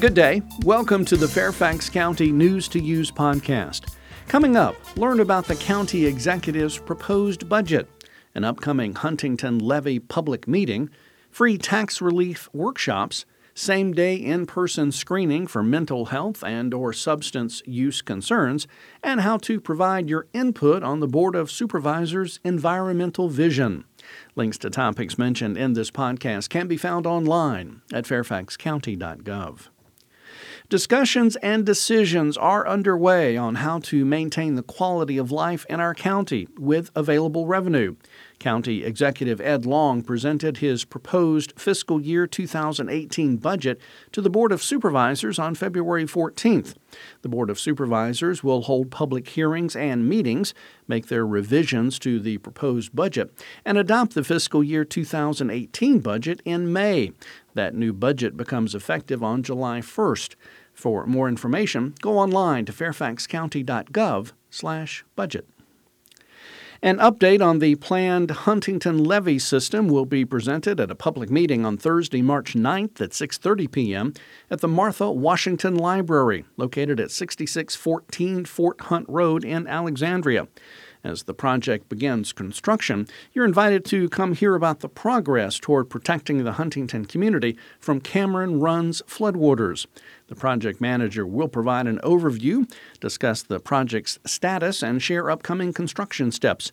Good day. Welcome to the Fairfax County News to Use podcast. Coming up, learn about the county executive's proposed budget, an upcoming Huntington Levee public meeting, free tax relief workshops, same-day in-person screening for mental health and or substance use concerns, and how to provide your input on the Board of Supervisors environmental vision. Links to topics mentioned in this podcast can be found online at fairfaxcounty.gov. Discussions and decisions are underway on how to maintain the quality of life in our county with available revenue. County Executive Ed Long presented his proposed fiscal year 2018 budget to the Board of Supervisors on February 14th. The Board of Supervisors will hold public hearings and meetings, make their revisions to the proposed budget, and adopt the fiscal year 2018 budget in May. That new budget becomes effective on July 1st. For more information, go online to fairfaxcounty.gov/budget. An update on the planned Huntington levee system will be presented at a public meeting on Thursday, March 9th at 6:30 p.m. at the Martha Washington Library, located at 6614 Fort Hunt Road in Alexandria. As the project begins construction, you're invited to come hear about the progress toward protecting the Huntington community from Cameron Run's floodwaters. The project manager will provide an overview, discuss the project's status, and share upcoming construction steps.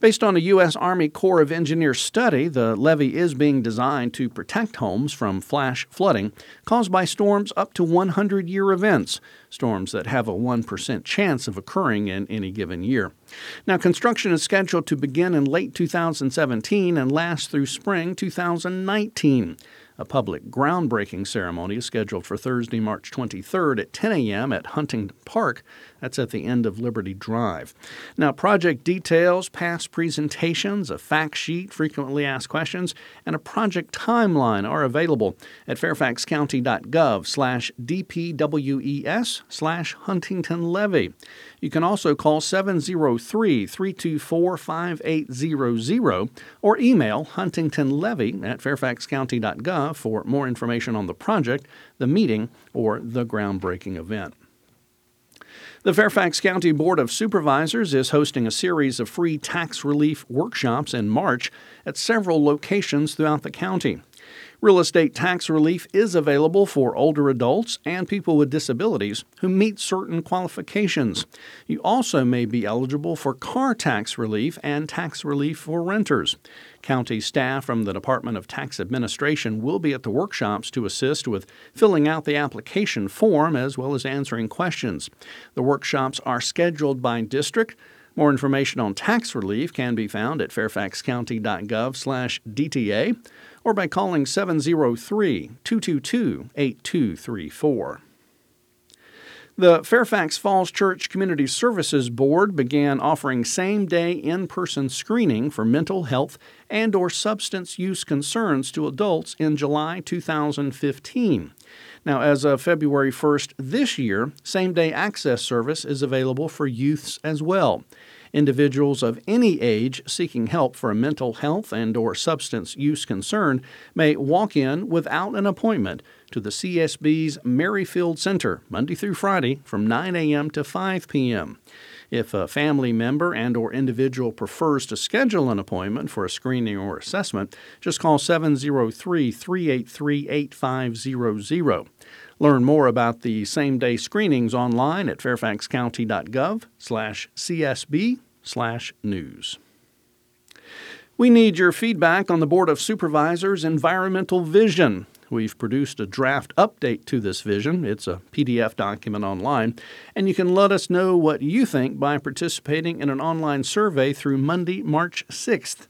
Based on a U.S. Army Corps of Engineers study, the levee is being designed to protect homes from flash flooding caused by storms up to 100 year events, storms that have a 1% chance of occurring in any given year. Now, construction is scheduled to begin in late 2017 and last through spring 2019. A public groundbreaking ceremony is scheduled for Thursday, March 23rd at 10 a.m. at Huntington Park. That's at the end of Liberty Drive. Now, project details, past presentations, a fact sheet, frequently asked questions, and a project timeline are available at fairfaxcounty.gov slash dpwes slash Huntington Levee. You can also call 703 324 5800 or email huntingtonlevee at fairfaxcounty.gov for more information on the project, the meeting, or the groundbreaking event. The Fairfax County Board of Supervisors is hosting a series of free tax relief workshops in March at several locations throughout the county. Real estate tax relief is available for older adults and people with disabilities who meet certain qualifications. You also may be eligible for car tax relief and tax relief for renters. County staff from the Department of Tax Administration will be at the workshops to assist with filling out the application form as well as answering questions. The workshops are scheduled by district. More information on tax relief can be found at fairfaxcounty.gov/dta or by calling 703 222 8234. The Fairfax Falls Church Community Services Board began offering same-day in-person screening for mental health and or substance use concerns to adults in July 2015. Now, as of February 1st this year, same-day access service is available for youths as well. Individuals of any age seeking help for a mental health and or substance use concern may walk in without an appointment to the CSB's Merrifield Center Monday through Friday from 9 a.m. to 5 p.m. If a family member and or individual prefers to schedule an appointment for a screening or assessment, just call 703-383-8500. Learn more about the same-day screenings online at fairfaxcounty.gov/csb/news. We need your feedback on the Board of Supervisors environmental vision. We've produced a draft update to this vision. It's a PDF document online, and you can let us know what you think by participating in an online survey through Monday, March 6th.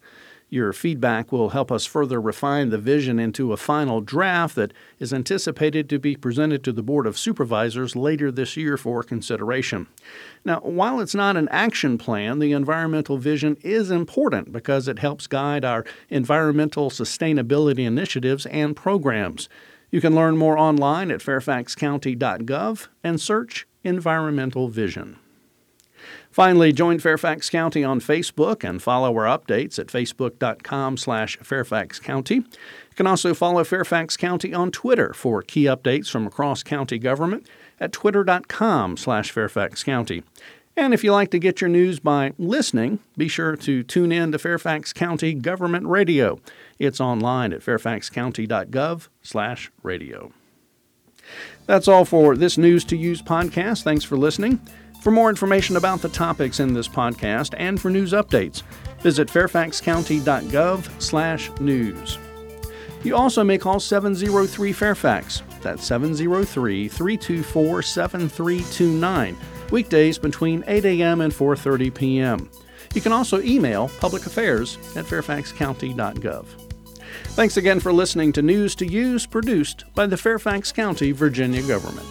Your feedback will help us further refine the vision into a final draft that is anticipated to be presented to the Board of Supervisors later this year for consideration. Now, while it's not an action plan, the environmental vision is important because it helps guide our environmental sustainability initiatives and programs. You can learn more online at fairfaxcounty.gov and search Environmental Vision. Finally, join Fairfax County on Facebook and follow our updates at facebook.com slash Fairfax County. You can also follow Fairfax County on Twitter for key updates from across county government at twitter.com slash Fairfax County. And if you like to get your news by listening, be sure to tune in to Fairfax County Government Radio. It's online at FairfaxCounty.gov/slash Radio. That's all for this News to Use podcast. Thanks for listening. For more information about the topics in this podcast and for news updates, visit fairfaxcounty.gov/news. You also may call 703 Fairfax. That's 703 324 7329 weekdays between 8 a.m. and 4:30 p.m. You can also email public affairs at fairfaxcounty.gov. Thanks again for listening to News to Use produced by the Fairfax County, Virginia government.